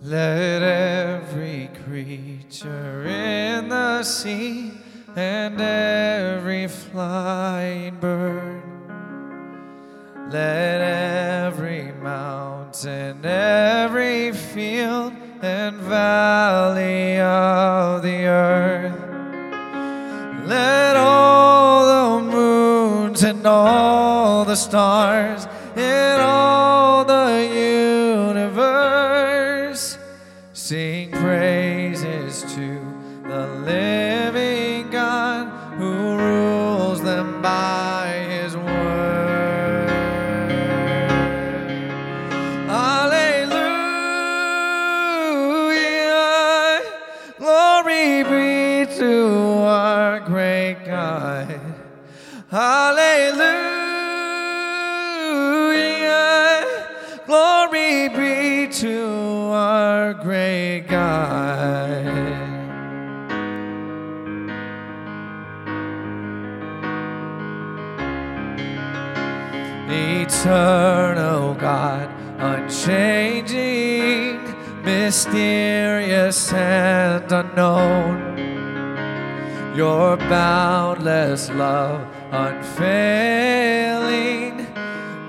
Let every creature in the sea and every flying bird, let every mountain, every field and valley of the earth, let all the moons and all the stars and all the the living God who rules them by his word. Hallelujah. Glory be to our great God. Hallelujah. Glory be to our great God. Eternal God, unchanging, mysterious and unknown. Your boundless love, unfailing,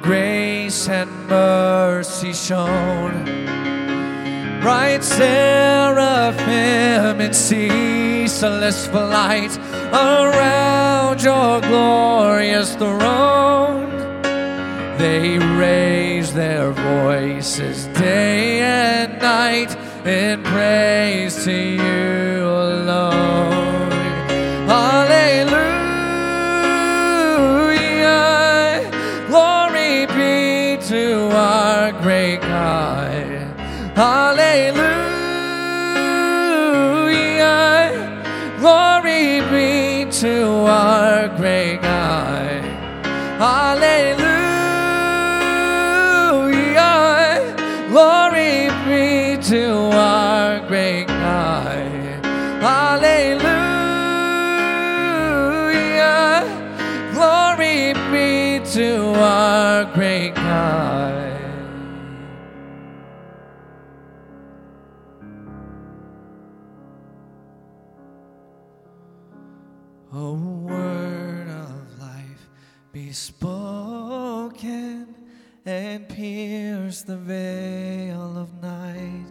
grace and mercy shown. Bright seraphim in ceaseless flight around your glorious throne. They raise their voices day and night in praise to you alone. Hallelujah. Glory be to our great God. Hallelujah. Glory be to our great God. Hallelujah. Hallelujah. Glory be to our great God. A word of life be spoken and pierce the veil of night.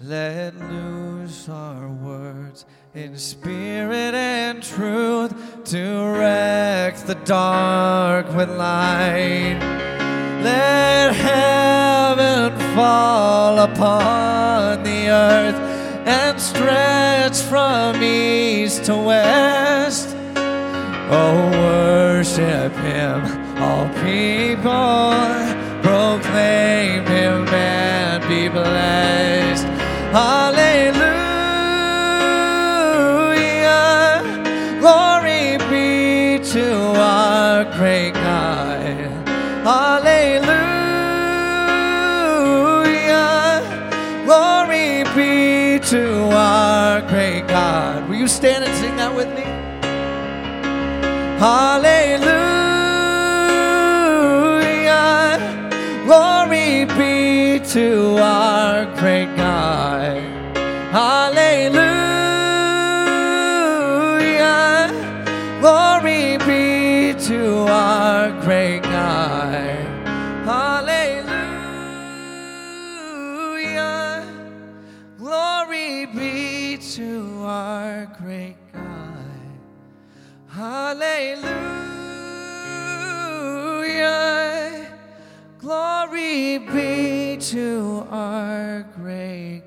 Let loose our words in spirit and truth to wreck the dark with light. Let heaven fall upon the earth and stretch from east to west. Oh, worship him, all people, proclaim him and be blessed. Hallelujah, glory be to our great God. Hallelujah, glory be to our great God. Will you stand and sing that with me? Hallelujah. To our great God. Hallelujah. Glory be to our great God. Hallelujah. Glory be to our great God. Hallelujah. Glory be to our great